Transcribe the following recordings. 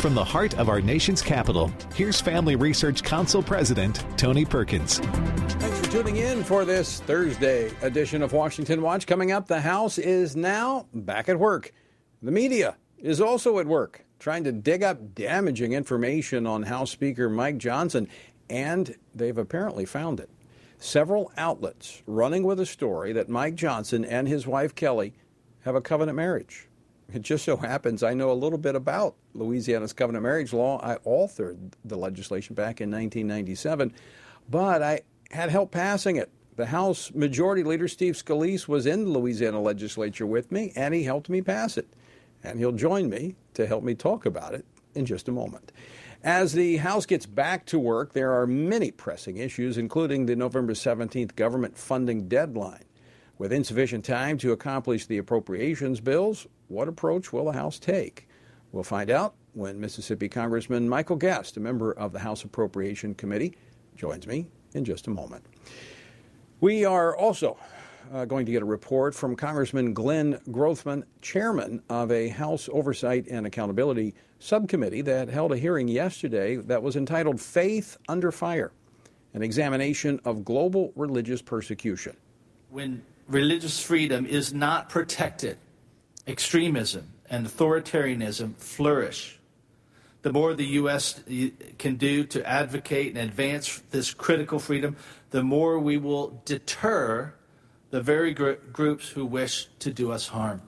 From the heart of our nation's capital, here's Family Research Council President Tony Perkins. Thanks for tuning in for this Thursday edition of Washington Watch. Coming up, the House is now back at work. The media is also at work, trying to dig up damaging information on House Speaker Mike Johnson, and they've apparently found it. Several outlets running with a story that Mike Johnson and his wife Kelly have a covenant marriage. It just so happens I know a little bit about Louisiana's covenant marriage law. I authored the legislation back in 1997, but I had help passing it. The House Majority Leader Steve Scalise was in the Louisiana legislature with me, and he helped me pass it. And he'll join me to help me talk about it in just a moment. As the House gets back to work, there are many pressing issues, including the November 17th government funding deadline. With insufficient time to accomplish the appropriations bills, what approach will the House take? We'll find out when Mississippi Congressman Michael Guest, a member of the House Appropriation Committee, joins me in just a moment. We are also uh, going to get a report from Congressman Glenn Grothman, chairman of a House Oversight and Accountability Subcommittee that held a hearing yesterday that was entitled Faith Under Fire An Examination of Global Religious Persecution. When religious freedom is not protected, extremism and authoritarianism flourish. The more the U.S. can do to advocate and advance this critical freedom, the more we will deter the very gr- groups who wish to do us harm.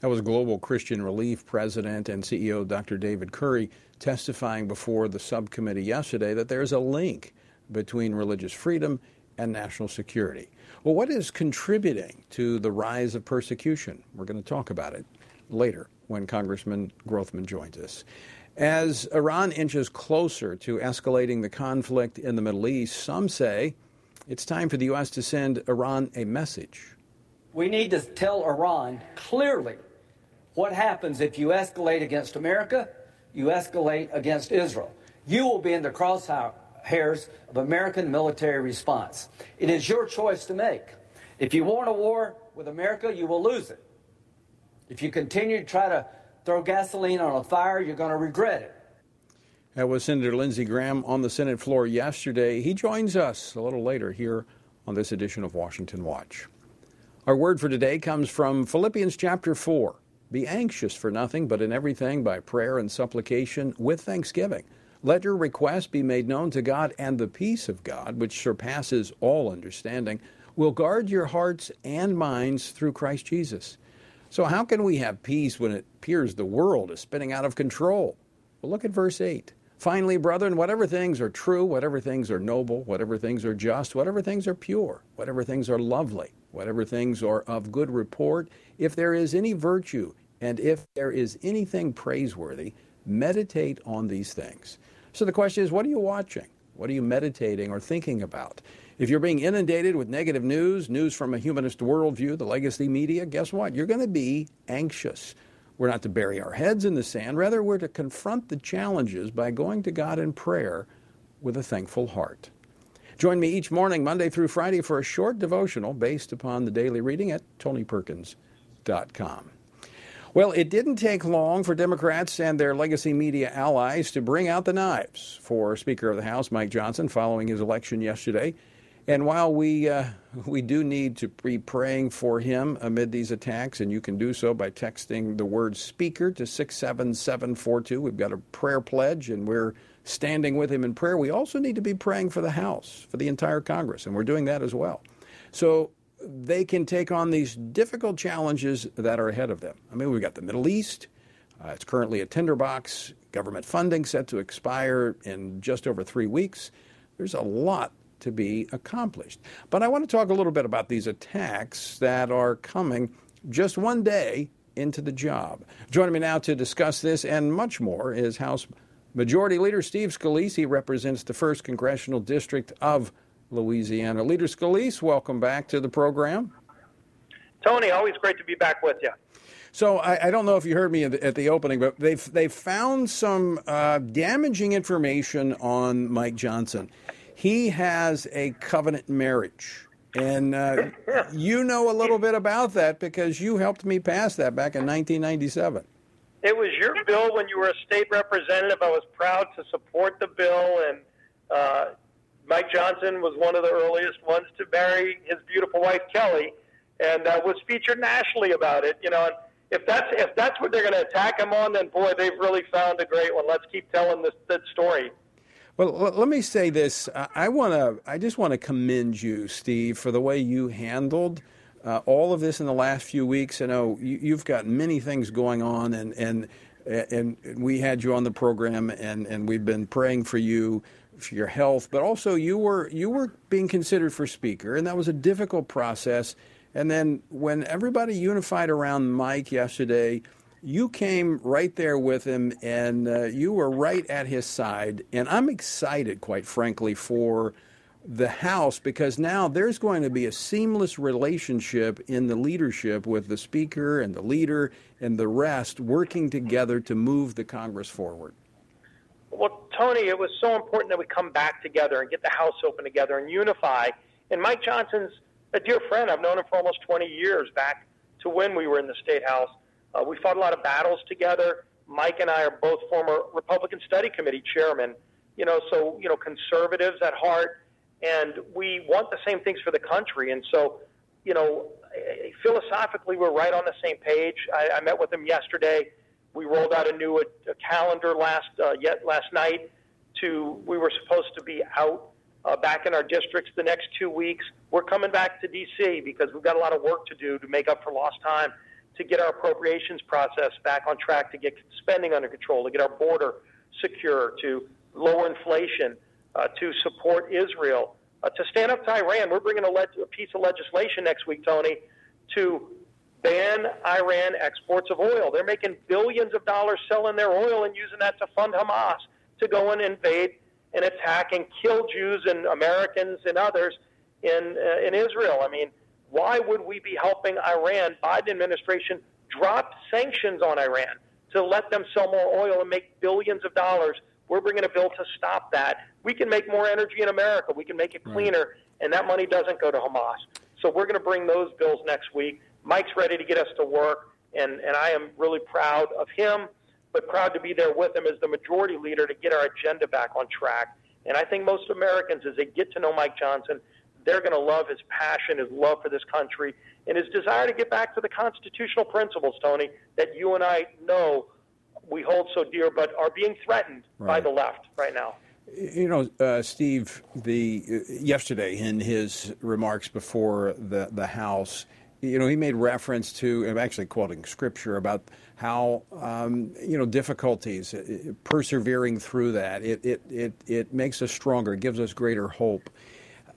That was Global Christian Relief President and CEO Dr. David Curry testifying before the subcommittee yesterday that there's a link between religious freedom and national security. Well, what is contributing to the rise of persecution? We're going to talk about it later when Congressman Grothman joins us. As Iran inches closer to escalating the conflict in the Middle East, some say it's time for the U.S. to send Iran a message. We need to tell Iran clearly what happens if you escalate against America, you escalate against Israel. You will be in the crossfire hairs of American military response. It is your choice to make. If you want a war with America, you will lose it. If you continue to try to throw gasoline on a fire, you're going to regret it. That was Senator Lindsey Graham on the Senate floor yesterday. He joins us a little later here on this edition of Washington Watch. Our word for today comes from Philippians chapter 4. Be anxious for nothing, but in everything by prayer and supplication with thanksgiving. Let your request be made known to God, and the peace of God, which surpasses all understanding, will guard your hearts and minds through Christ Jesus. So, how can we have peace when it appears the world is spinning out of control? Well, look at verse 8. Finally, brethren, whatever things are true, whatever things are noble, whatever things are just, whatever things are pure, whatever things are lovely, whatever things are of good report, if there is any virtue, and if there is anything praiseworthy, meditate on these things. So the question is, what are you watching? What are you meditating or thinking about? If you're being inundated with negative news, news from a humanist worldview, the legacy media, guess what? You're going to be anxious. We're not to bury our heads in the sand. Rather, we're to confront the challenges by going to God in prayer with a thankful heart. Join me each morning, Monday through Friday, for a short devotional based upon the daily reading at tonyperkins.com. Well, it didn't take long for Democrats and their legacy media allies to bring out the knives for Speaker of the House Mike Johnson following his election yesterday. And while we uh, we do need to be praying for him amid these attacks, and you can do so by texting the word "speaker" to six seven seven four two. We've got a prayer pledge, and we're standing with him in prayer. We also need to be praying for the House, for the entire Congress, and we're doing that as well. So they can take on these difficult challenges that are ahead of them. I mean, we've got the Middle East. Uh, it's currently a tinderbox. Government funding set to expire in just over three weeks. There's a lot to be accomplished. But I want to talk a little bit about these attacks that are coming just one day into the job. Joining me now to discuss this and much more is House Majority Leader Steve Scalise. He represents the 1st Congressional District of Louisiana. Leader Scalise, welcome back to the program. Tony, always great to be back with you. So I, I don't know if you heard me at the, at the, opening, but they've they've found some uh, damaging information on Mike Johnson. He has a covenant marriage, and uh, you know a little bit about that because you helped me pass that back in 1997. It was your bill when you were a state representative. I was proud to support the bill, and uh, Mike Johnson was one of the earliest ones to marry his beautiful wife Kelly, and uh, was featured nationally about it. You know, and if that's if that's what they're going to attack him on, then boy, they've really found a great one. Let's keep telling this, this story. Well, let me say this. I want to. I just want to commend you, Steve, for the way you handled uh, all of this in the last few weeks. I know you, have got many things going on, and and and we had you on the program, and and we've been praying for you for your health, but also you were you were being considered for speaker, and that was a difficult process. And then when everybody unified around Mike yesterday, you came right there with him and uh, you were right at his side. And I'm excited, quite frankly, for the House because now there's going to be a seamless relationship in the leadership with the Speaker and the leader and the rest working together to move the Congress forward. Well, Tony, it was so important that we come back together and get the House open together and unify. And Mike Johnson's a dear friend. I've known him for almost 20 years back to when we were in the State House. Uh, we fought a lot of battles together. Mike and I are both former Republican Study Committee chairmen. You know, so you know, conservatives at heart, and we want the same things for the country. And so, you know, philosophically, we're right on the same page. I, I met with him yesterday. We rolled out a new a, a calendar last uh, yet last night. To we were supposed to be out uh, back in our districts the next two weeks. We're coming back to D.C. because we've got a lot of work to do to make up for lost time to get our appropriations process back on track, to get spending under control, to get our border secure, to lower inflation, uh, to support Israel, uh, to stand up to Iran. We're bringing a, le- a piece of legislation next week, Tony, to ban Iran exports of oil. They're making billions of dollars selling their oil and using that to fund Hamas to go and invade and attack and kill Jews and Americans and others in uh, in Israel. I mean, why would we be helping Iran? Biden administration dropped sanctions on Iran to let them sell more oil and make billions of dollars. We're bringing a bill to stop that. We can make more energy in America. We can make it cleaner, right. and that money doesn't go to Hamas. So we're going to bring those bills next week. Mike's ready to get us to work, and, and I am really proud of him, but proud to be there with him as the majority leader to get our agenda back on track. And I think most Americans, as they get to know Mike Johnson, they're going to love his passion, his love for this country, and his desire to get back to the constitutional principles, Tony, that you and I know we hold so dear, but are being threatened right. by the left right now. You know, uh, Steve, the uh, yesterday in his remarks before the the House, you know, he made reference to, actually quoting scripture about how, um, you know, difficulties, uh, persevering through that, it, it, it, it makes us stronger, it gives us greater hope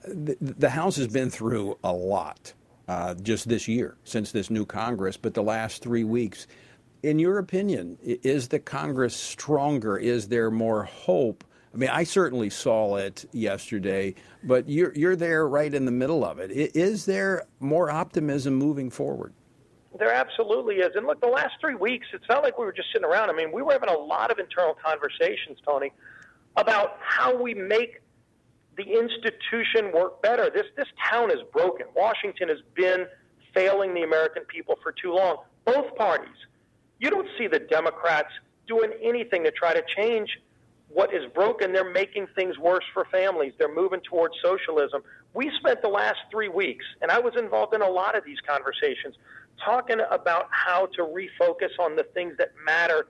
the, the House has been through a lot uh, just this year since this new Congress, but the last three weeks. In your opinion, is the Congress stronger? Is there more hope? I mean, I certainly saw it yesterday, but you're you're there right in the middle of it. Is there more optimism moving forward? There absolutely is. And look, the last three weeks, it's not like we were just sitting around. I mean, we were having a lot of internal conversations, Tony, about how we make the institution work better. This this town is broken. Washington has been failing the American people for too long. Both parties. You don't see the Democrats doing anything to try to change what is broken. They're making things worse for families. They're moving towards socialism. We spent the last three weeks, and I was involved in a lot of these conversations, talking about how to refocus on the things that matter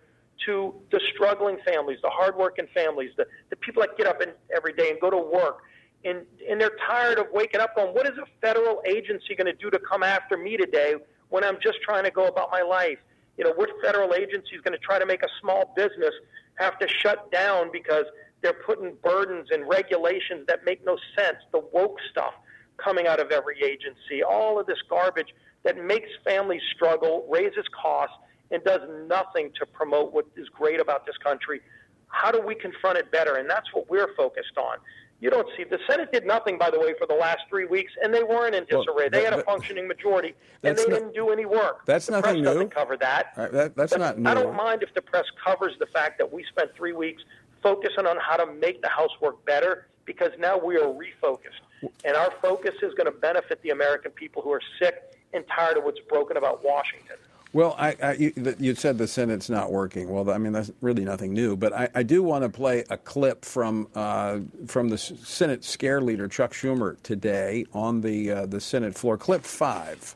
to the struggling families, the hardworking families, the, the people that get up in, every day and go to work. And, and they're tired of waking up on what is a federal agency going to do to come after me today when I'm just trying to go about my life? You know, what federal agency is going to try to make a small business have to shut down because they're putting burdens and regulations that make no sense? The woke stuff coming out of every agency, all of this garbage that makes families struggle, raises costs, and does nothing to promote what is great about this country. How do we confront it better? And that's what we're focused on. You don't see the Senate did nothing, by the way, for the last three weeks, and they weren't in disarray. Well, that, they had a functioning majority, and they not, didn't do any work. That's the nothing press new. Doesn't cover that. Right, that that's but not new. I don't mind if the press covers the fact that we spent three weeks focusing on how to make the House work better, because now we are refocused, and our focus is going to benefit the American people who are sick and tired of what's broken about Washington. Well, I, I, you, you, said the Senate's not working. Well, I mean that's really nothing new. But I, I do want to play a clip from uh, from the Senate scare leader Chuck Schumer today on the uh, the Senate floor. Clip five.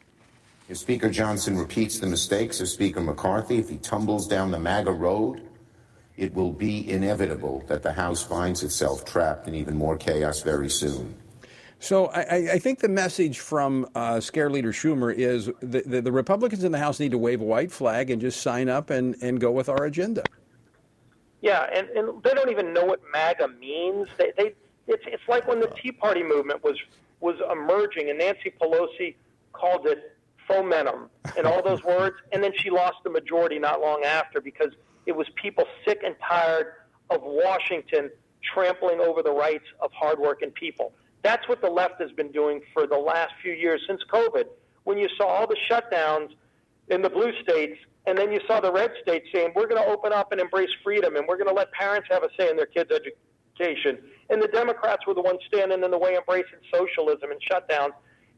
If Speaker Johnson repeats the mistakes of Speaker McCarthy, if he tumbles down the MAGA road, it will be inevitable that the House finds itself trapped in even more chaos very soon. So I, I, think the message from uh, Scare Leader Schumer is the, the, the, Republicans in the House need to wave a white flag and just sign up and, and go with our agenda. Yeah, and, and they don't even know what MAGA means. They, they, it's, it's like when the Tea Party movement was, was emerging and Nancy Pelosi called it fomentum and all those words, and then she lost the majority not long after because it was people sick and tired of Washington trampling over the rights of hardworking people. That's what the left has been doing for the last few years since COVID. When you saw all the shutdowns in the blue states, and then you saw the red states saying, we're going to open up and embrace freedom, and we're going to let parents have a say in their kids' education. And the Democrats were the ones standing in the way, embracing socialism and shutdowns.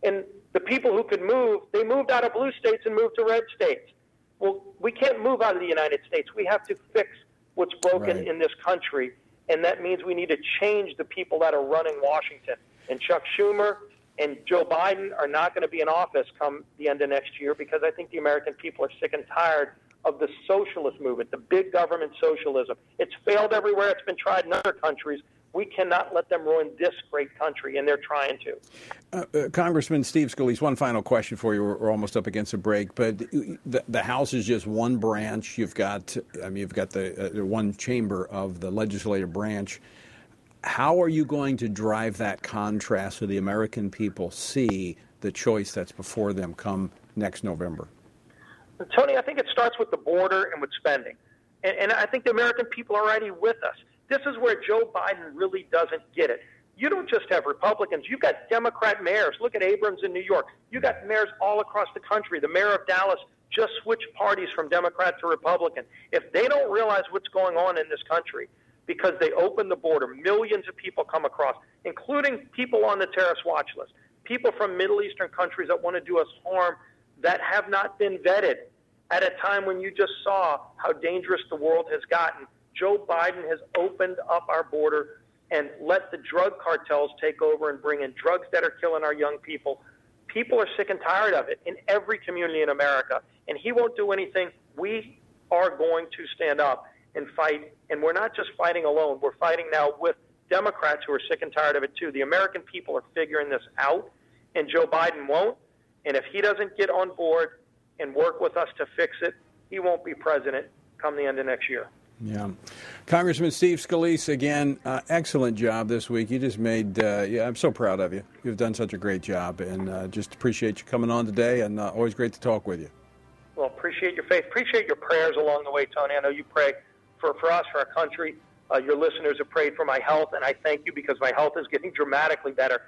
And the people who could move, they moved out of blue states and moved to red states. Well, we can't move out of the United States. We have to fix what's broken right. in this country. And that means we need to change the people that are running Washington and Chuck Schumer and Joe Biden are not going to be in office come the end of next year because I think the American people are sick and tired of the socialist movement, the big government socialism. It's failed everywhere. It's been tried in other countries. We cannot let them ruin this great country, and they're trying to. Uh, uh, Congressman Steve Scalise, one final question for you. We're, we're almost up against a break, but the, the, House is just one branch. You've got, I mean, you've got the uh, one chamber of the legislative branch. How are you going to drive that contrast so the American people see the choice that's before them come next November? Tony, I think it starts with the border and with spending. And, and I think the American people are already with us. This is where Joe Biden really doesn't get it. You don't just have Republicans, you've got Democrat mayors. Look at Adams in New York. You've got mayors all across the country. The mayor of Dallas just switched parties from Democrat to Republican. If they don't realize what's going on in this country, because they opened the border. Millions of people come across, including people on the terrorist watch list, people from Middle Eastern countries that want to do us harm that have not been vetted. At a time when you just saw how dangerous the world has gotten, Joe Biden has opened up our border and let the drug cartels take over and bring in drugs that are killing our young people. People are sick and tired of it in every community in America, and he won't do anything. We are going to stand up and fight. And we're not just fighting alone, we're fighting now with Democrats who are sick and tired of it too. The American people are figuring this out, and Joe Biden won't. And if he doesn't get on board and work with us to fix it, he won't be president come the end of next year. Yeah. Congressman Steve Scalise, again, uh, excellent job this week. You just made, uh, yeah, I'm so proud of you. You've done such a great job, and uh, just appreciate you coming on today, and uh, always great to talk with you. Well, appreciate your faith. Appreciate your prayers along the way, Tony. I know you pray for, for us, for our country. Uh, your listeners have prayed for my health, and I thank you because my health is getting dramatically better.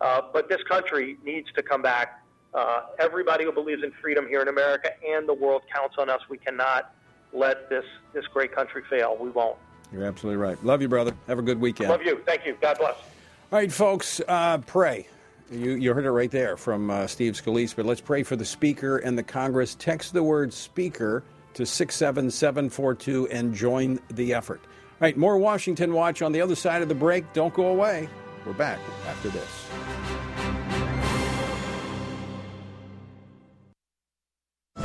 Uh, but this country needs to come back. Uh, everybody who believes in freedom here in America and the world counts on us. We cannot let this, this great country fail. We won't. You're absolutely right. Love you, brother. Have a good weekend. Love you. Thank you. God bless. All right, folks, uh, pray. You, you heard it right there from uh, Steve Scalise, but let's pray for the Speaker and the Congress. Text the word Speaker to 67742 and join the effort. All right, more Washington Watch on the other side of the break. Don't go away. We're back after this.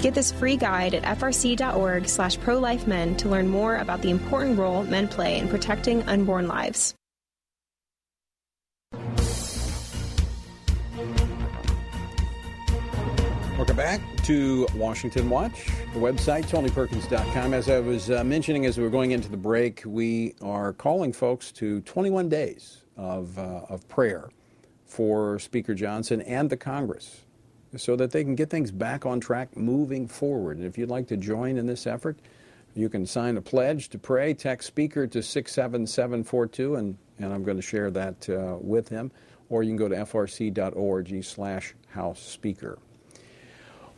Get this free guide at frc.org slash prolifemen to learn more about the important role men play in protecting unborn lives. Welcome back to Washington Watch. The website, TonyPerkins.com. As I was uh, mentioning as we were going into the break, we are calling folks to 21 days of, uh, of prayer for Speaker Johnson and the Congress so that they can get things back on track moving forward. And if you'd like to join in this effort, you can sign a pledge to pray, text speaker to 67742, and, and I'm going to share that uh, with him. Or you can go to frc.org slash house speaker.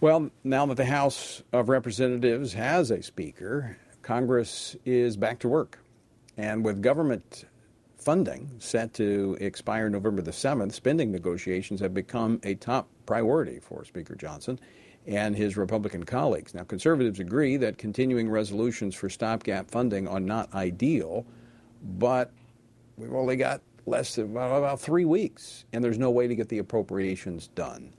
Well, now that the House of Representatives has a speaker, Congress is back to work. And with government funding set to expire November the 7th, spending negotiations have become a top priority for Speaker Johnson and his Republican colleagues. Now, conservatives agree that continuing resolutions for stopgap funding are not ideal, but we've only got less than about three weeks, and there's no way to get the appropriations done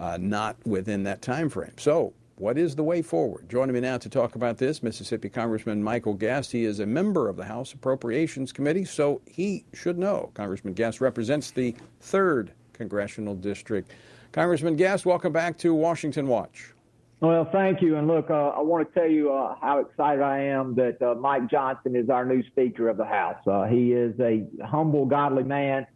uh, not within that time frame. So, what is the way forward? Joining me now to talk about this, Mississippi Congressman Michael Guest. He is a member of the House Appropriations Committee, so he should know. Congressman Guest represents the third congressional district. Congressman Guest, welcome back to Washington Watch. Well, thank you. And look, uh, I want to tell you uh, how excited I am that uh, Mike Johnson is our new Speaker of the House. Uh, he is a humble, godly man.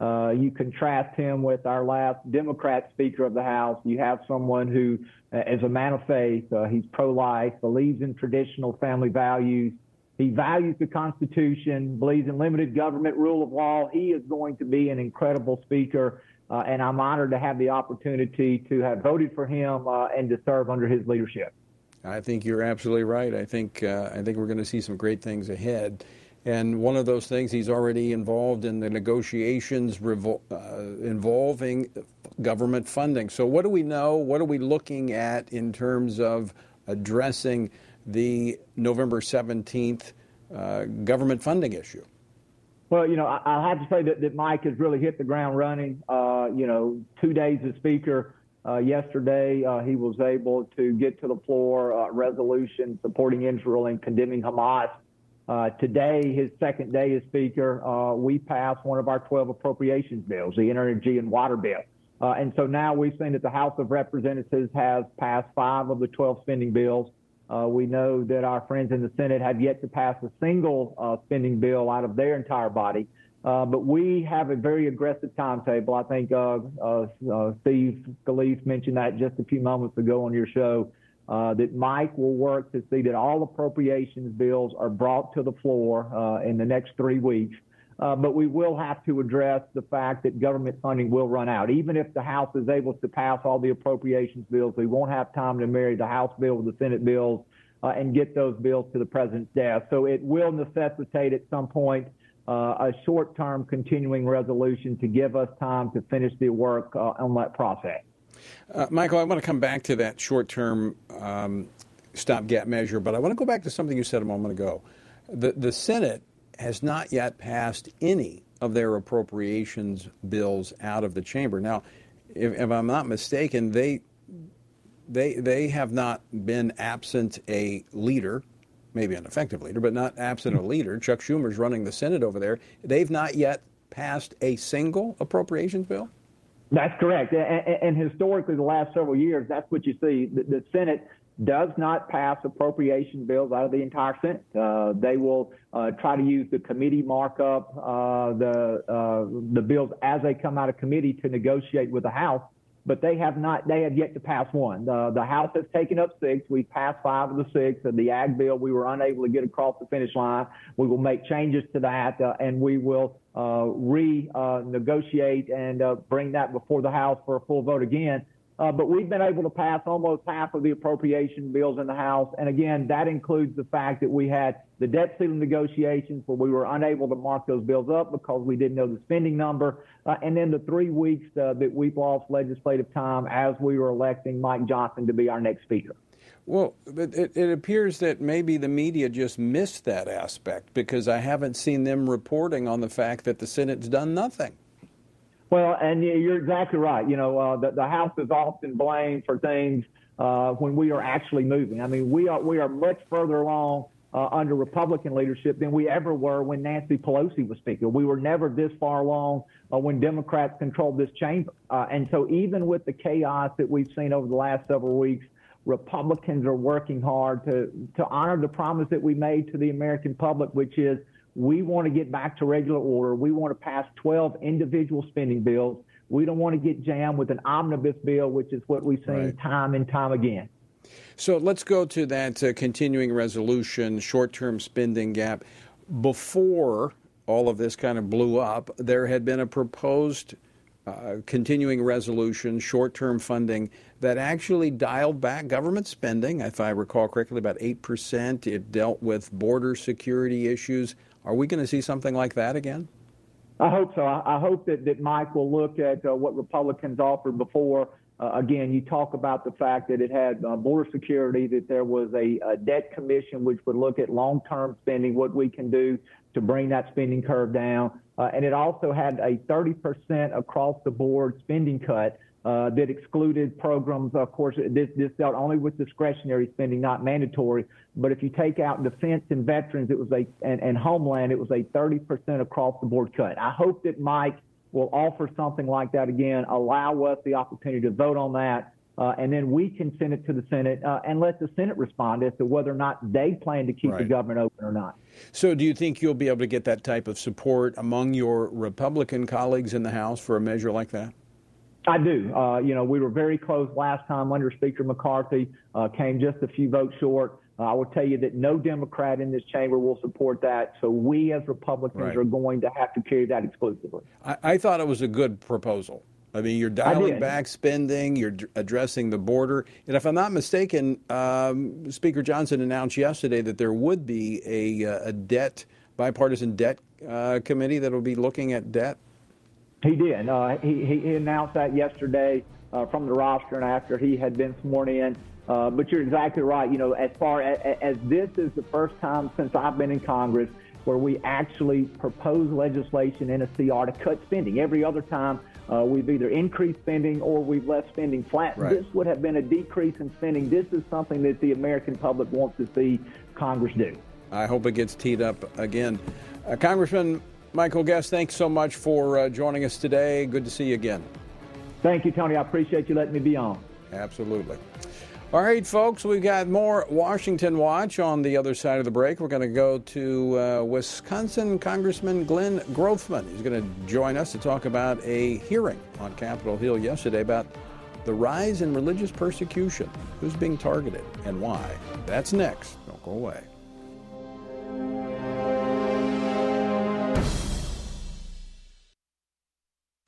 Uh, you contrast him with our last Democrat Speaker of the House. You have someone who uh, is a man of faith. He's pro-life, believes in traditional family values. He values the Constitution, believes in limited government, rule of law. He is going to be an incredible speaker, uh, and I'm honored to have the opportunity to have voted for him uh, and to serve under his leadership. I think you're absolutely right. I think uh, I think we're going to see some great things ahead. And one of those things, he's already involved in the negotiations revol- uh, involving government funding. So, what do we know? What are we looking at in terms of addressing the November 17th uh, government funding issue? Well, you know, I, I have to say that, that Mike has really hit the ground running. Uh, you know, two days as Speaker. Uh, yesterday, uh, he was able to get to the floor uh, resolution supporting Israel and condemning Hamas. Uh, today, his second day as Speaker, uh, we passed one of our 12 appropriations bills, the Energy and Water Bill. Uh, and so now we've seen that the House of Representatives has passed five of the 12 spending bills. Uh, we know that our friends in the Senate have yet to pass a single uh, spending bill out of their entire body. Uh, but we have a very aggressive timetable. I think Steve Scalise mentioned that just a few moments ago on your show. Uh, that Mike will work to see that all appropriations bills are brought to the floor uh, in the next three weeks. Uh, but we will have to address the fact that government funding will run out. Even if the House is able to pass all the appropriations bills, we won't have time to marry the House bill with the Senate bills uh, and get those bills to the president's desk. So it will necessitate at some point uh, a short-term continuing resolution to give us time to finish the work uh, on that process. Uh, Michael, I want to come back to that short-term um, stopgap measure, but I want to go back to something you said a moment ago. The, the Senate has not yet passed any of their appropriations bills out of the chamber. Now, if, if, I'm not mistaken, they they they have not been absent a leader, maybe an effective leader, but not absent a leader. Chuck Schumer's running the Senate over there. They've not yet passed a single appropriations bill. That's correct. And, and historically, the last several years, that's what you see. The, the Senate does not pass appropriation bills out of the entire Senate. Uh, they will uh, try to use the committee markup, uh, the uh, the bills as they come out of committee to negotiate with the House. But they have not. They have yet to pass one. The, the House has taken up six. we've passed five of the six. And the ag bill we were unable to get across the finish line. We will make changes to that, uh, and we will uh, renegotiate and bring that before the House for a full vote again. Uh, but we've been able to pass almost half of the appropriation bills in the House. And again, that includes the fact that we had the debt ceiling negotiations where we were unable to mark those bills up because we didn't know the spending number. Uh, and then the three weeks uh, that we've lost legislative time as we were electing Mike Johnson to be our next speaker. Well, it, it, appears that maybe the media just missed that aspect because I haven't seen them reporting on the fact that the Senate's done nothing. Well, and you're exactly right. You know, uh, the, the House is often blamed for things uh, when we are actually moving. I mean, we are we are much further along uh, under Republican leadership than we ever were when Nancy Pelosi was Speaker. We were never this far along uh, when Democrats controlled this chamber. Uh, and so, even with the chaos that we've seen over the last several weeks, Republicans are working hard to to honor the promise that we made to the American public, which is we want to get back to regular order. We want to pass 12 individual spending bills. We don't want to get jammed with an omnibus bill, which is what we've seen right. time and time again. So let's go to that uh, continuing resolution, short term spending gap. Before all of this kind of blew up, there had been a proposed uh, continuing resolution, short term funding that actually dialed back government spending, if I recall correctly, about 8%. It dealt with border security issues. Are we going to see something like that again? I hope so. I, hope that, that Mike will look at uh, what Republicans offered before. Uh, again, you talk about the fact that it had uh, border security, that there was a, a debt commission which would look at long term spending, what we can do to bring that spending curve down. Uh, and it also had a 30% across the board spending cut uh, that excluded programs. Of course, this, this dealt only with discretionary spending, not mandatory. But if you take out defense and veterans, it was a and, and homeland, it was a 30% across the board cut. I hope that Mike will offer something like that again, allow us the opportunity to vote on that. Uh, and then we can send it to the Senate uh, and let the Senate respond as to whether or not they plan to keep right. the government open or not. So, do you think you'll be able to get that type of support among your Republican colleagues in the House for a measure like that? I do. Uh, you know, we were very close last time under Speaker McCarthy, uh, came just a few votes short. Uh, I will tell you that no Democrat in this chamber will support that. So we as Republicans right. are going to have to carry that exclusively. I, I, thought it was a good proposal. I mean, you're dialing back spending, you're addressing the border. And if I'm not mistaken, um, Speaker Johnson announced yesterday that there would be a, uh, a debt, bipartisan debt uh, committee that will be looking at debt. He did. Uh, he, he announced that yesterday uh, from the roster and after he had been sworn in. Uh, but you're exactly right. You know, as far as, as this is the first time since I've been in Congress where we actually propose legislation in a CR to cut spending. Every other time uh, we've either increased spending or we've left spending flat. Right. This would have been a decrease in spending. This is something that the American public wants to see Congress do. I hope it gets teed up again. Uh, Congressman Michael Guest, thanks so much for uh, joining us today. Good to see you again. Thank you, Tony. I appreciate you letting me be on. Absolutely. All right, folks, we've got more Washington Watch on the other side of the break. We're going to go to uh, Wisconsin Congressman Glenn Grothman. He's going to join us to talk about a hearing on Capitol Hill yesterday about the rise in religious persecution, who's being targeted, and why. That's next. Don't go away.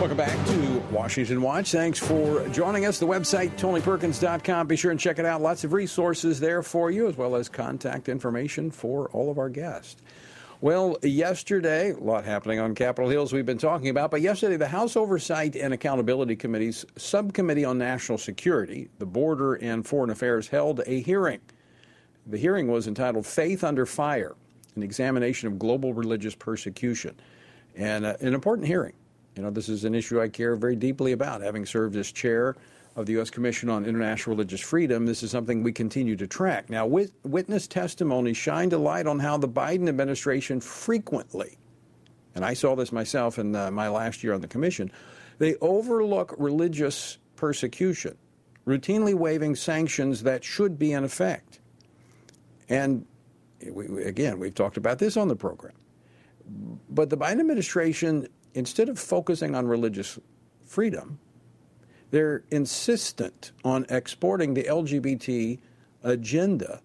Welcome back to Washington Watch. Thanks for joining us. The website, tonyperkins.com. Be sure and check it out. Lots of resources there for you, as well as contact information for all of our guests. Well, yesterday, a lot happening on Capitol Hill, as we've been talking about, but yesterday, the House Oversight and Accountability Committee's Subcommittee on National Security, the Border and Foreign Affairs, held a hearing. The hearing was entitled Faith Under Fire An Examination of Global Religious Persecution. And uh, an important hearing. You know, this is an issue I care very deeply about. Having served as chair of the U.S. Commission on International Religious Freedom, this is something we continue to track. Now, wit- witness testimony shined a light on how the Biden administration frequently, and I saw this myself in uh, my last year on the commission, they overlook religious persecution, routinely waiving sanctions that should be in effect. And we, again, we've talked about this on the program. But the Biden administration instead of focusing on religious freedom, they're insistent on exporting the LGBT agenda.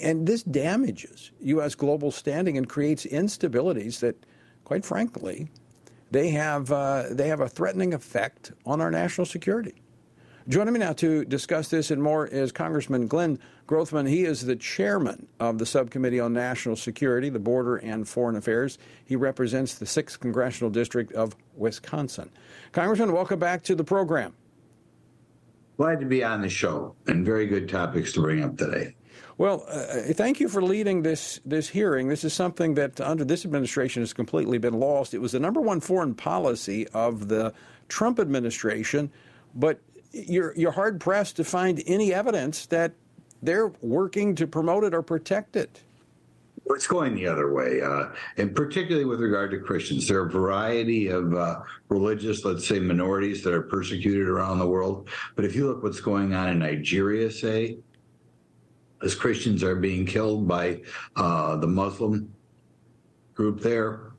And this damages U.S. global standing and creates instabilities that, quite frankly, they have, uh, they have a threatening effect on our national security. Joining me now to discuss this and more is Congressman Glenn Grothman. He is the chairman of the Subcommittee on National Security, the Border and Foreign Affairs. He represents the 6th Congressional District of Wisconsin. Congressman, welcome back to the program. Glad to be on the show and very good topics to bring up today. Well, uh, thank you for leading this this hearing. This is something that under this administration has completely been lost. It was the number one foreign policy of the Trump administration, but you're you're hard pressed to find any evidence that they're working to promote it or protect it. It's going the other way, uh, and particularly with regard to Christians. There are a variety of uh, religious, let's say, minorities that are persecuted around the world. But if you look what's going on in Nigeria, say, as Christians are being killed by uh, the Muslim group there,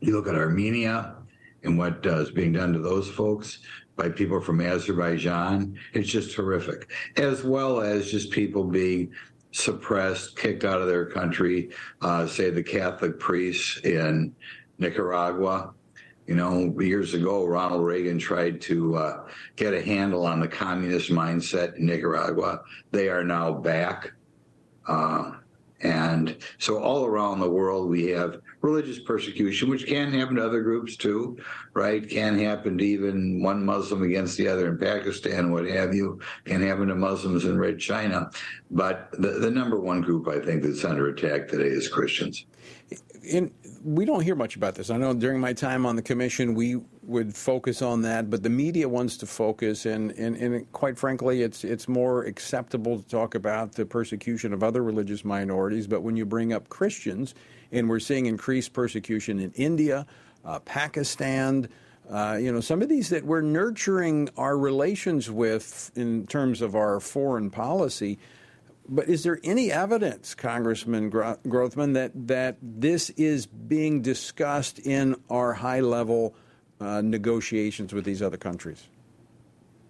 you look at Armenia and what uh, is being done to those folks by people from Azerbaijan. It's just horrific, as well as just people being suppressed, kicked out of their country. Uh, say the Catholic priests in Nicaragua. You know, years ago, Ronald Reagan tried to uh, get a handle on the communist mindset in Nicaragua. They are now back. Uh, And so all around the world, we have religious persecution, which can happen to other groups too, right? Can happen to even one Muslim against the other in Pakistan, what have you, can happen to Muslims in Red China. But the, the number one group I think that's under attack today is Christians. And we don't hear much about this. I know during my time on the commission, we would focus on that, but the media wants to focus, and, and, and quite frankly, it's it's more acceptable to talk about the persecution of other religious minorities. But when you bring up Christians, and we're seeing increased persecution in India, uh, Pakistan. Uh, you know, some of these that we're nurturing our relations with in terms of our foreign policy. But is there any evidence, Congressman Grothman, that, that this is being discussed in our high level uh, negotiations with these other countries?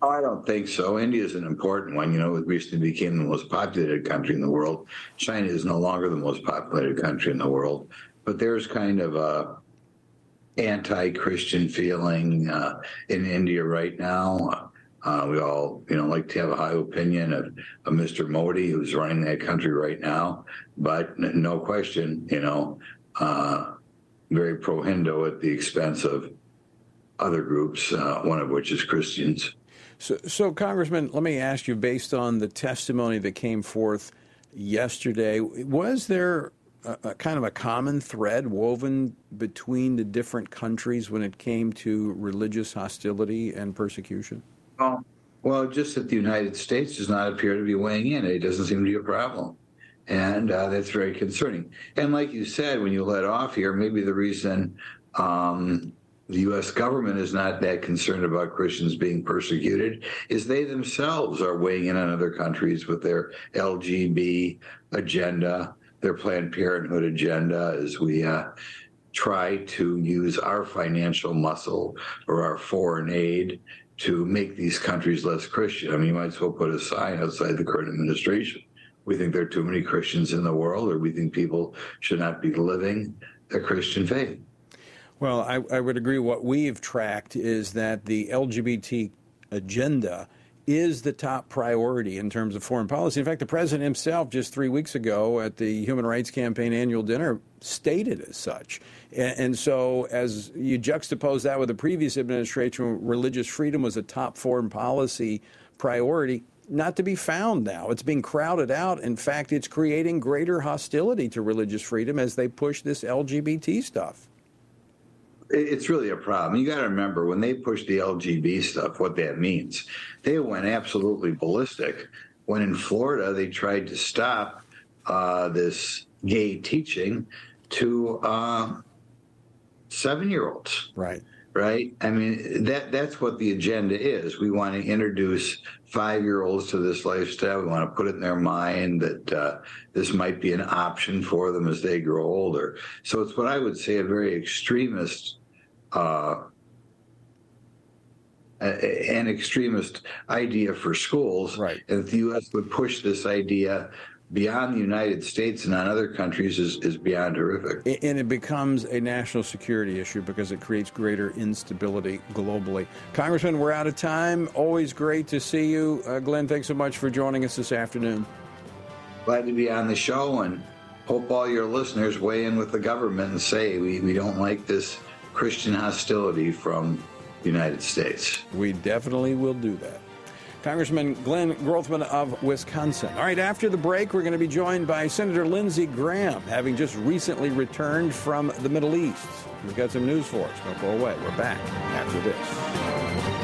Oh, I don't think so. India is an important one. You know, it recently became the most populated country in the world. China is no longer the most populated country in the world, but there's kind of a anti-Christian feeling uh, in India right now. Uh, we all, you know, like to have a high opinion of, of Mr. Modi, who's running that country right now. But no question, you know, uh, very pro Hindu at the expense of other groups, uh, one of which is Christians. So, so, Congressman, let me ask you, based on the testimony that came forth yesterday, was there a, a, kind of a common thread woven between the different countries when it came to religious hostility and persecution? Well, well, just that the United States does not appear to be weighing in. It doesn't seem to be a problem. And uh, that's very concerning. And like you said, when you let off here, maybe the reason um, the U.S. government is not that concerned about Christians being persecuted is they themselves are weighing in on other countries with their LGB agenda, their Planned Parenthood agenda, as we uh, try to use our financial muscle or our foreign aid to make these countries less Christian. I mean, you might as well put a sign outside the current administration. We think there are too many Christians in the world, or we think people should not be living a Christian faith. Well, I, I would agree. What we've tracked is that the LGBT agenda is the top priority in terms of foreign policy. In fact, the president himself, just three weeks ago at the Human Rights Campaign annual dinner, stated as such. And, and, so, as you juxtapose that with the previous administration, religious freedom was a top foreign policy priority. Not to be found now. It's being crowded out. In fact, it's creating greater hostility to religious freedom as they push this LGBT stuff it's really a problem. You got to remember when they push the LGB stuff, what that means. They went absolutely ballistic when in Florida they tried to stop uh, this gay teaching to uh, seven year olds. Right. Right. I mean that that's what the agenda is. We want to introduce five year olds to this lifestyle. We want to put it in their mind that uh, this might be an option for them as they grow older. So it's what I would say a very extremist uh, an extremist idea for schools. Right. And if the U.S. would push this idea beyond the United States and on other countries is, is beyond horrific. And it becomes a national security issue because it creates greater instability globally. Congressman, we're out of time. Always great to see you. Uh, Glenn, thanks so much for joining us this afternoon. Glad to be on the show and hope all your listeners weigh in with the government and say we, we don't like this Christian hostility from the United States. We definitely will do that. Congressman Glenn Grothman of Wisconsin. All right, after the break, we're going to be joined by Senator Lindsey Graham, having just recently returned from the Middle East. We've got some news for us. Don't go away. We're back after this.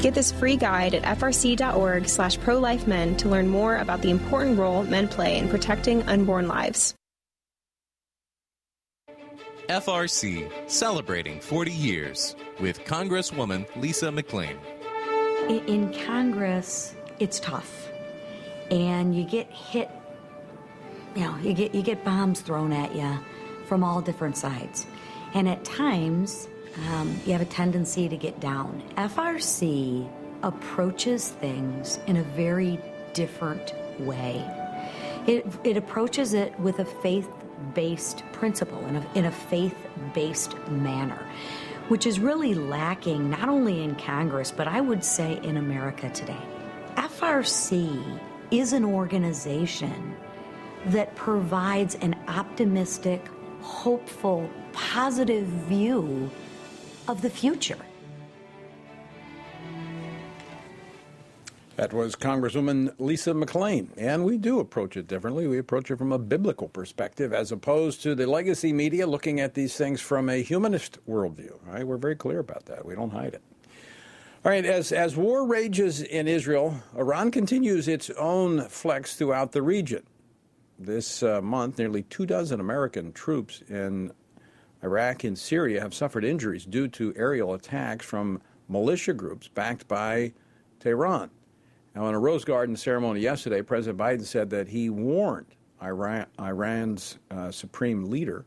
Get this free guide at frc.org slash prolifemen to learn more about the important role men play in protecting unborn lives. FRC, celebrating 40 years with Congresswoman Lisa McClain in Congress, it's tough, and you get hit. You know, you get you get bombs thrown at you from all different sides, and at times um, you have a tendency to get down. FRC approaches things in a very different way. It, it approaches it with a faith based principle, in a, in a faith based manner which is really lacking not only in Congress, but I would say in America today. FRC is an organization that provides an optimistic, hopeful, positive view of the future. That was Congresswoman Lisa McClain. And we do approach it differently. We approach it from a biblical perspective as opposed to the legacy media looking at these things from a humanist worldview. Right? We're very clear about that. We don't hide it. All right, as, as war rages in Israel, Iran continues its own flex throughout the region. This uh, month, nearly two dozen American troops in Iraq and Syria have suffered injuries due to aerial attacks from militia groups backed by Tehran. Now, in a Rose Garden ceremony yesterday, President Biden said that he warned Iran, Iran's uh, supreme leader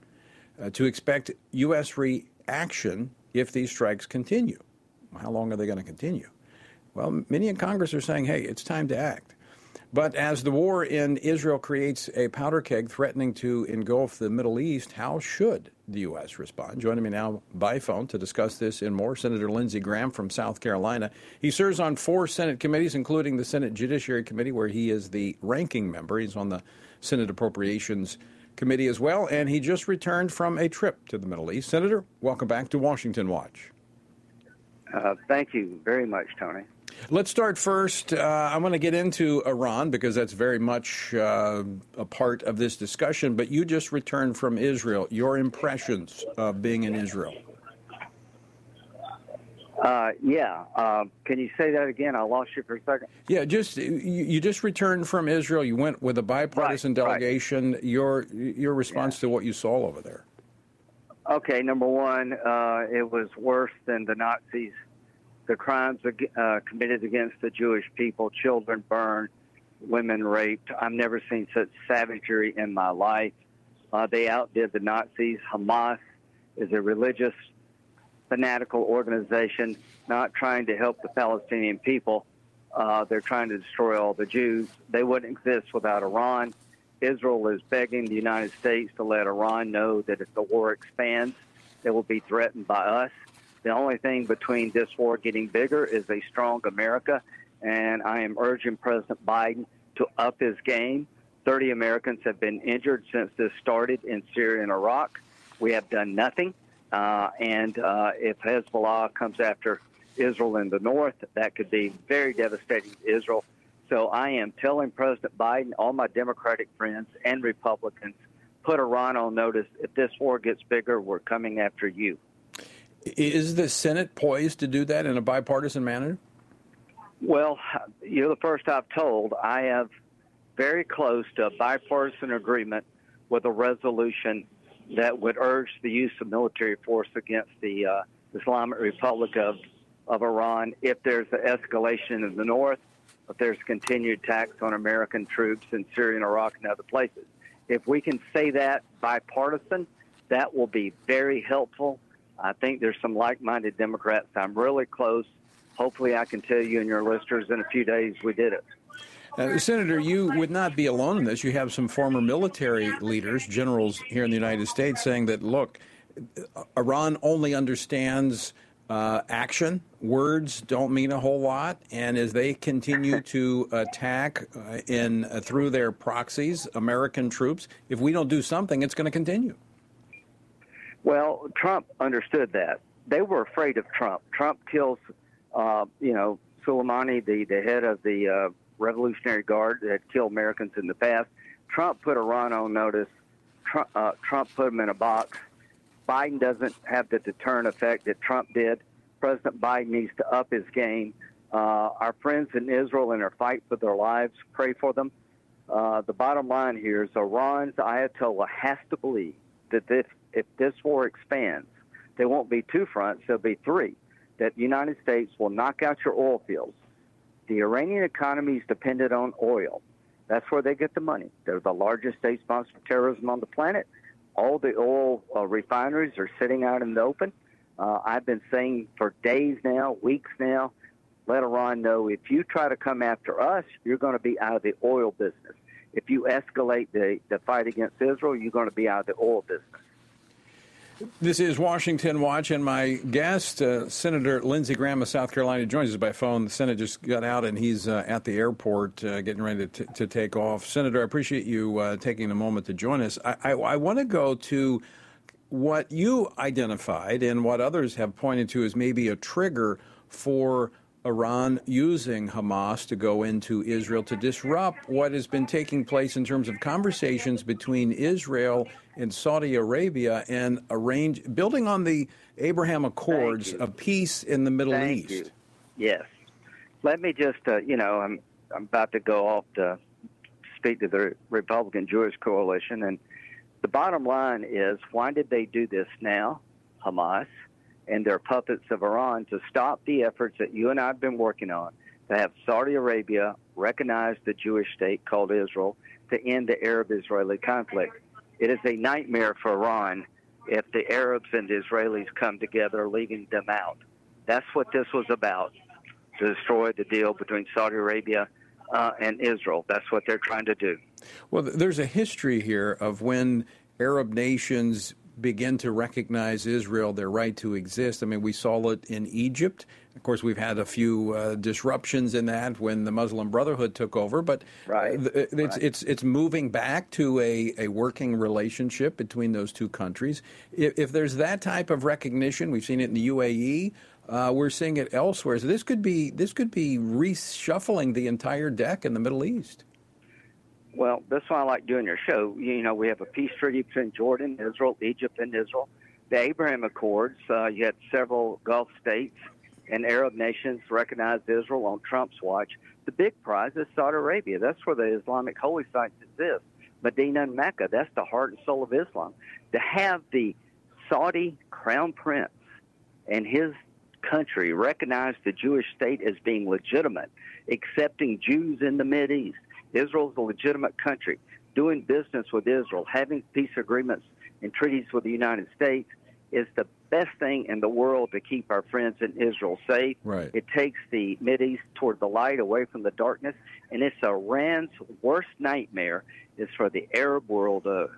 uh, to expect U.S. reaction if these strikes continue. How long are they going to continue? Well, many in Congress are saying, hey, it's time to act. But as the war in Israel creates a powder keg threatening to engulf the Middle East, how should the U.S. respond? Joining me now by phone to discuss this and more, Senator Lindsey Graham from South Carolina. He serves on four Senate committees, including the Senate Judiciary Committee, where he is the ranking member. He's on the Senate Appropriations Committee as well, and he just returned from a trip to the Middle East. Senator, welcome back to Washington Watch. Uh, thank you very much, Tony. Let's start first. Uh, I want to get into Iran because that's very much uh, a part of this discussion. But you just returned from Israel. Your impressions of being in Israel? Uh, yeah. Uh, can you say that again? I lost you for a second. Yeah, just you, you just returned from Israel. You went with a bipartisan right, delegation. Right. Your your response yeah. to what you saw over there? Okay, number one, uh, it was worse than the Nazis. The crimes uh, committed against the Jewish people, children burned, women raped. I've never seen such savagery in my life. Uh, they outdid the Nazis. Hamas is a religious, fanatical organization not trying to help the Palestinian people. Uh, they're trying to destroy all the Jews. They wouldn't exist without Iran. Israel is begging the United States to let Iran know that if the war expands, they will be threatened by us. The only thing between this war getting bigger is a strong America, and I am urging President Biden to up his game. 30 Americans have been injured since this started in Syria and Iraq. We have done nothing. Uh, and uh, if Hezbollah comes after Israel in the north, that could be very devastating to Israel. So I am telling President Biden, all my Democratic friends and Republicans, put Iran on notice. If this war gets bigger, we're coming after you. Is the Senate poised to do that in a bipartisan manner? Well, you're the first I've told. I have very close to a bipartisan agreement with a resolution that would urge the use of military force against the uh, Islamic Republic of, of Iran if there's an escalation in the north if there's continued attacks on American troops in Syria and Iraq and other places. If we can say that bipartisan, that will be very helpful. I think there's some like minded Democrats. I'm really close. Hopefully, I can tell you and your listeners in a few days we did it. Uh, Senator, you would not be alone in this. You have some former military leaders, generals here in the United States, saying that, look, Iran only understands uh, action. Words don't mean a whole lot, and as they continue to attack uh, in uh, through their proxies, American troops, if we don't do something, it's going to continue. Well, Trump understood that. They were afraid of Trump. Trump kills, uh, you know, Soleimani, the, the head of the uh, Revolutionary Guard that killed Americans in the past. Trump put Iran on notice. Trump, uh, Trump put them in a box Biden doesn't have the deterrent effect that Trump did. President Biden needs to up his game. Uh, our friends in Israel in their fight for their lives, pray for them. Uh, the bottom line here is Iran's Ayatollah has to believe that this, if this war expands, there won't be two fronts, there'll be three. That the United States will knock out your oil fields. The Iranian economy is dependent on oil. That's where they get the money. They're the largest state sponsor of terrorism on the planet all the oil uh, refineries are sitting out in the open. Uh, I've been saying for days now, weeks now, let Iran know if you try to come after us, you're going to be out of the oil business. If you escalate the, the fight against Israel, you're going to be out of the oil business. This is Washington Watch, and my guest, uh, Senator Lindsey Graham of South Carolina, joins us by phone. The Senate just got out, and he's uh, at the airport uh, getting ready to, t- to, take off. Senator, I appreciate you uh, taking a moment to join us. I, I, I want to go to what you identified and what others have pointed to as maybe a trigger for Iran using Hamas to go into Israel to disrupt what has been taking place in terms of conversations between Israel and Saudi Arabia and arrange building on the Abraham Accords of peace in the Middle Thank East. You. Yes. Let me just, uh, you know, I'm I'm about to go off to speak to the Republican Jewish Coalition, and the bottom line is, why did they do this now, Hamas? and their puppets of Iran to stop the efforts that you and I have been working on to have Saudi Arabia recognize the Jewish state called Israel to end the Arab Israeli conflict. It is a nightmare for Iran if the Arabs and the Israelis come together, leaving them out. That's what this was about to destroy the deal between Saudi Arabia uh, and Israel. That's what they're trying to do. Well, there's a history here of when Arab nations begin to recognize Israel, their right to exist. I mean, we saw it in Egypt. Of course, we've had a few uh, disruptions in that when the Muslim Brotherhood took over, but right. it's, right. it's it's moving back to a, a working relationship between those two countries. If, if there's that type of recognition, we've seen it in the UAE. Uh, we're seeing it elsewhere. So this could be this could be reshuffling the entire deck in the Middle East. Well, that's why I like doing your show. You know, we have a peace treaty between Jordan, Israel, Egypt, and Israel. The Abraham Accords, uh, you had several Gulf states and Arab nations recognize Israel on Trump's watch. The big prize is Saudi Arabia. That's where the Islamic holy sites exist. Medina and Mecca, that's the heart and soul of Islam. To have the Saudi crown prince and his country recognize the Jewish state as being legitimate, accepting Jews in the Mid East. Israel's a legitimate country. Doing business with Israel, having peace agreements and treaties with the United States is the best thing in the world to keep our friends in Israel safe. Right. It takes the East toward the light, away from the darkness, and it's Iran's worst nightmare is for the Arab world to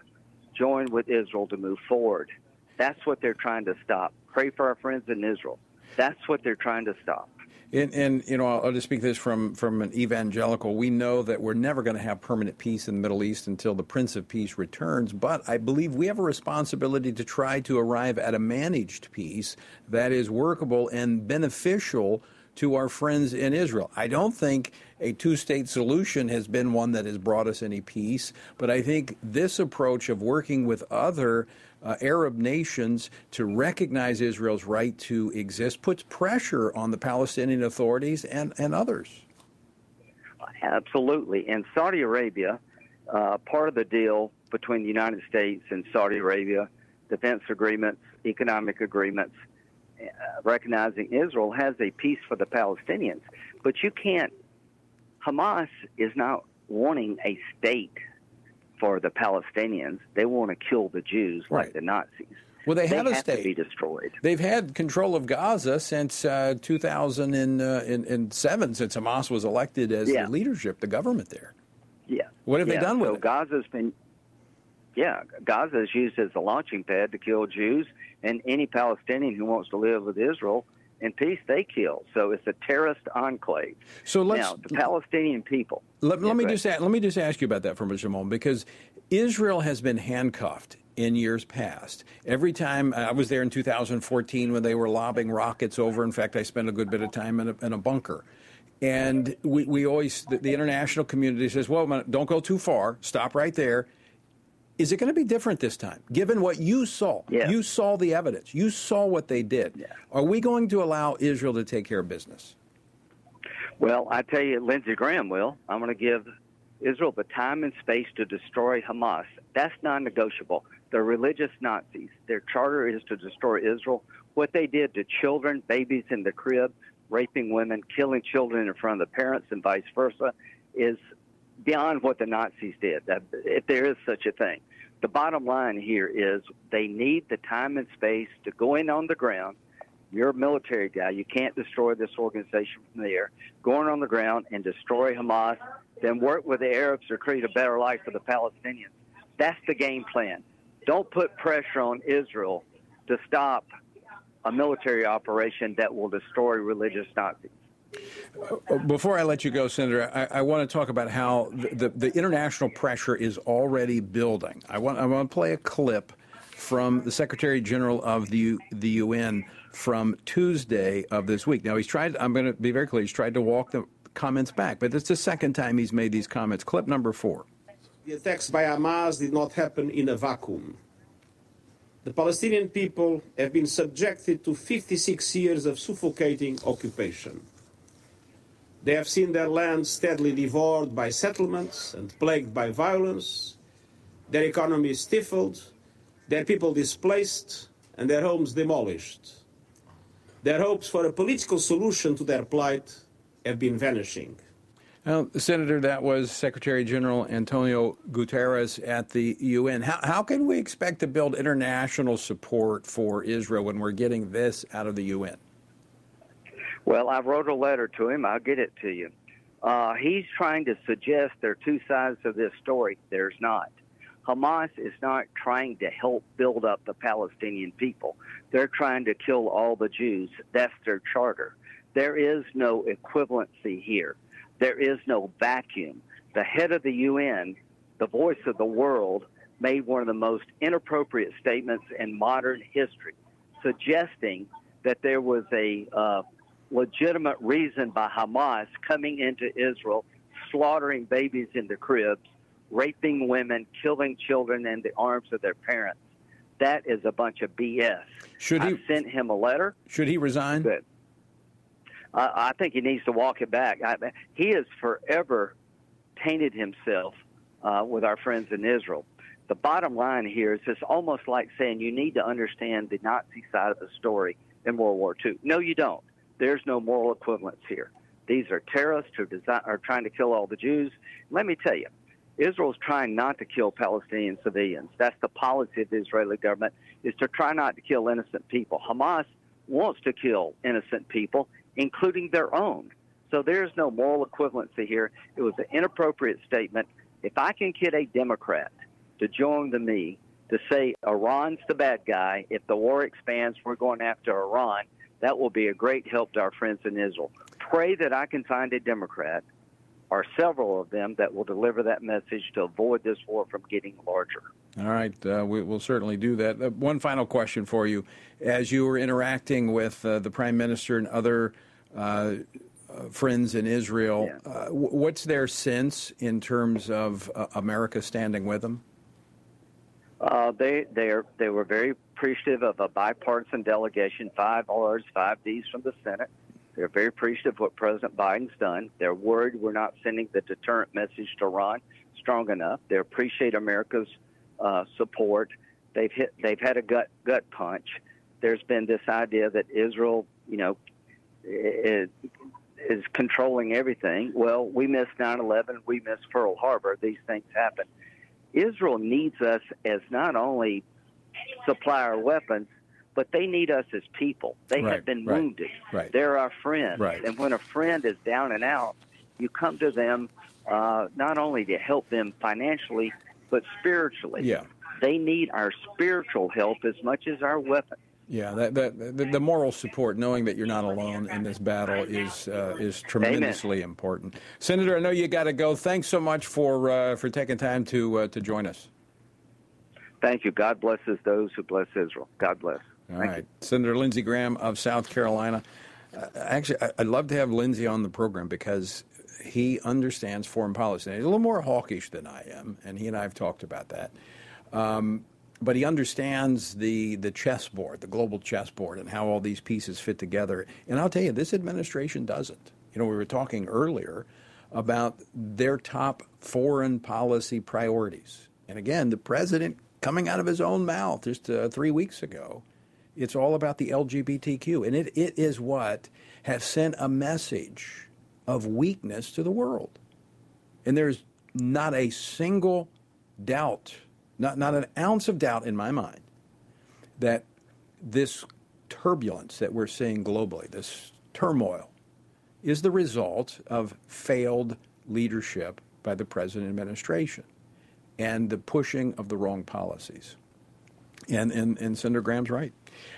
join with Israel to move forward. That's what they're trying to stop. Pray for our friends in Israel. That's what they're trying to stop. And, and, you know, I'll just speak this from, from an evangelical. We know that we're never going to have permanent peace in the Middle East until the Prince of Peace returns. But I believe we have a responsibility to try to arrive at a managed peace that is workable and beneficial to our friends in Israel. I don't think a two state solution has been one that has brought us any peace, but I think this approach of working with other uh, Arab nations to recognize Israel's right to exist puts pressure on the Palestinian authorities and, and others. Absolutely. In Saudi Arabia, uh, part of the deal between the United States and Saudi Arabia, defense agreements, economic agreements, uh, recognizing Israel has a peace for the Palestinians. But you can't, Hamas is not wanting a state for the Palestinians. They want to kill the Jews Right. like the Nazis. Well, they, have a have state. to be destroyed. They've had control of Gaza since uh, 2007, since Hamas was elected as Yeah. the leadership, the government there. Yeah. What have they done with so it? Gaza's been, yeah, Gaza is used as a launching pad to kill Jews and any Palestinian who wants to live with Israel in peace. They kill. So it's a terrorist enclave. So let's- now the Palestinian people. Let, let me just a- let me just ask you about that for a moment because Israel has been handcuffed in years past. Every time I was there in 2014 when they were lobbing rockets over. In fact, I spent a good bit of time in a, in a bunker. And we, we always, the, the international community says, well, don't go too far, stop right there. Is it going to be different this time, given what you saw? Yes. You saw the evidence, you saw what they did. Are we going to allow Israel to take care of business? Well, I tell you, Lindsey Graham will. I'm going to give Israel the time and space to destroy Hamas. That's non negotiable. They're religious Nazis. Their charter is to destroy Israel. What they did to children, babies in the crib, raping women, killing children in front of the parents, and vice versa, is beyond what the Nazis did, that- if there is such a thing. The bottom line here is they need the time and space to go in on the ground. You're a military guy. You can't destroy this organization from the air. Going on the ground and destroy Hamas, then work with the Arabs to create a better life for the Palestinians. That's the game plan. Don't put pressure on Israel to stop a military operation that will destroy religious Nazis. Before I let you go, Senator, I, I want to talk about how the, the, the international pressure is already building. I want, I want to play a clip from the Secretary General of the, the UN from Tuesday of this week. Now, he's tried, I'm going to be very clear, he's tried to walk the comments back, but it's the second time he's made these comments. Clip number four. The attacks by Hamas did not happen in a vacuum. The Palestinian people have been subjected to 56 years of suffocating occupation. They have seen their land steadily devoured by settlements and plagued by violence, their economy stifled, their people displaced, and their homes demolished. Their hopes for a political solution to their plight have been vanishing. Now, Senator, that was Secretary General Antonio Guterres at the UN. How, how can we expect to build international support for Israel when we're getting this out of the UN? Well, I wrote a letter to him. I'll get it to you. Uh, he's trying to suggest there are two sides of this story. There's not. Hamas is not trying to help build up the Palestinian people. They're trying to kill all the Jews. That's their charter. There is no equivalency here. There is no vacuum. The head of the UN, the voice of the world, made one of the most inappropriate statements in modern history, suggesting that there was a uh, legitimate reason by Hamas coming into Israel, slaughtering babies in the cribs, raping women, killing children in the arms of their parents. That is a bunch of BS. Should he- I sent him a letter. Should he resign? Good. I, I think he needs to walk it back. I, he has forever tainted himself uh, with our friends in Israel. The The bottom line here is it's almost like saying you need to understand the Nazi side of the story in World War II. No, you don't. There's no moral equivalence here. These are terrorists who design, are trying to kill all the Jews. Let me tell you, Israel's trying not to kill Palestinian civilians. That's the policy of the Israeli government is to try not to kill innocent people. Hamas wants to kill innocent people, including their own. So there's no moral equivalency here. It was an inappropriate statement. If I can get a Democrat to join the me to say Iran's the bad guy, if the war expands, we're going after Iran, that will be a great help to our friends in Israel. Pray that I can find a Democrat or several of them that will deliver that message to avoid this war from getting larger. All right, uh, we, will certainly do that. Uh, one final question for you. As you were interacting with uh, the Prime Minister and other uh, uh, friends in Israel, yeah. Uh, what's their sense in terms of America standing with them? they they are they were very appreciative of a bipartisan delegation, five R's, five D's from the Senate. They're very appreciative of what President Biden's done. They're worried we're not sending the deterrent message to Iran strong enough. They appreciate America's uh, support. They've hit. They've had a gut gut punch. There's been this idea that Israel, you know, is, is controlling everything. Well, we missed 9/11. We missed Pearl Harbor. These things happen. Israel needs us as not only supply our weapons, but they need us as people. They right, have been right, wounded. Right. They're our friends. Right. And when a friend is down and out, you come to them uh, not only to help them financially, but spiritually. Yeah. They need our spiritual help as much as our weapons. Yeah, that, that, the, the, moral support, knowing that you're not alone in this battle, is uh, is tremendously Amen. important. Senator, I know you got to go. Thanks so much for uh, for taking time to uh, to join us. Thank you. God blesses those who bless Israel. God bless. All Thank right. You. Senator Lindsey Graham of South Carolina. Uh, actually, I'd love to have Lindsey on the program because he understands foreign policy. He's a little more hawkish than I am, and he and I have talked about that. Um, but he understands the the chessboard, the global chessboard, and how all these pieces fit together. And I'll tell you, this administration doesn't. You know, we were talking earlier about their top foreign policy priorities. And again, the president coming out of his own mouth just uh, three weeks ago, it's all about the LGBTQ. And it, it is what has sent a message of weakness to the world. And there's not a single doubt, not, not an ounce of doubt in my mind, that this turbulence that we're seeing globally, this turmoil, is the result of failed leadership by the president administration and the pushing of the wrong policies. And, and, and Senator Graham's right.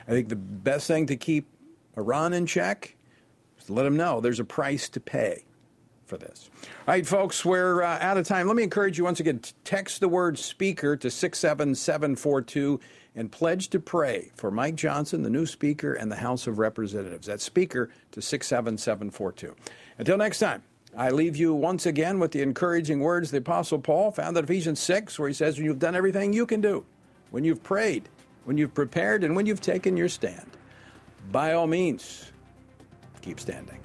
I think the best thing to keep Iran in check is to let them know there's a price to pay for this. All right, folks, we're uh, out of time. Let me encourage you once again to text the word speaker to 67742 and pledge to pray for Mike Johnson, the new speaker, and the House of Representatives. That's speaker to 67742. Until next time. I leave you once again with the encouraging words the Apostle Paul found in Ephesians 6, where he says, When you've done everything you can do, when you've prayed, when you've prepared, and when you've taken your stand, by all means, keep standing.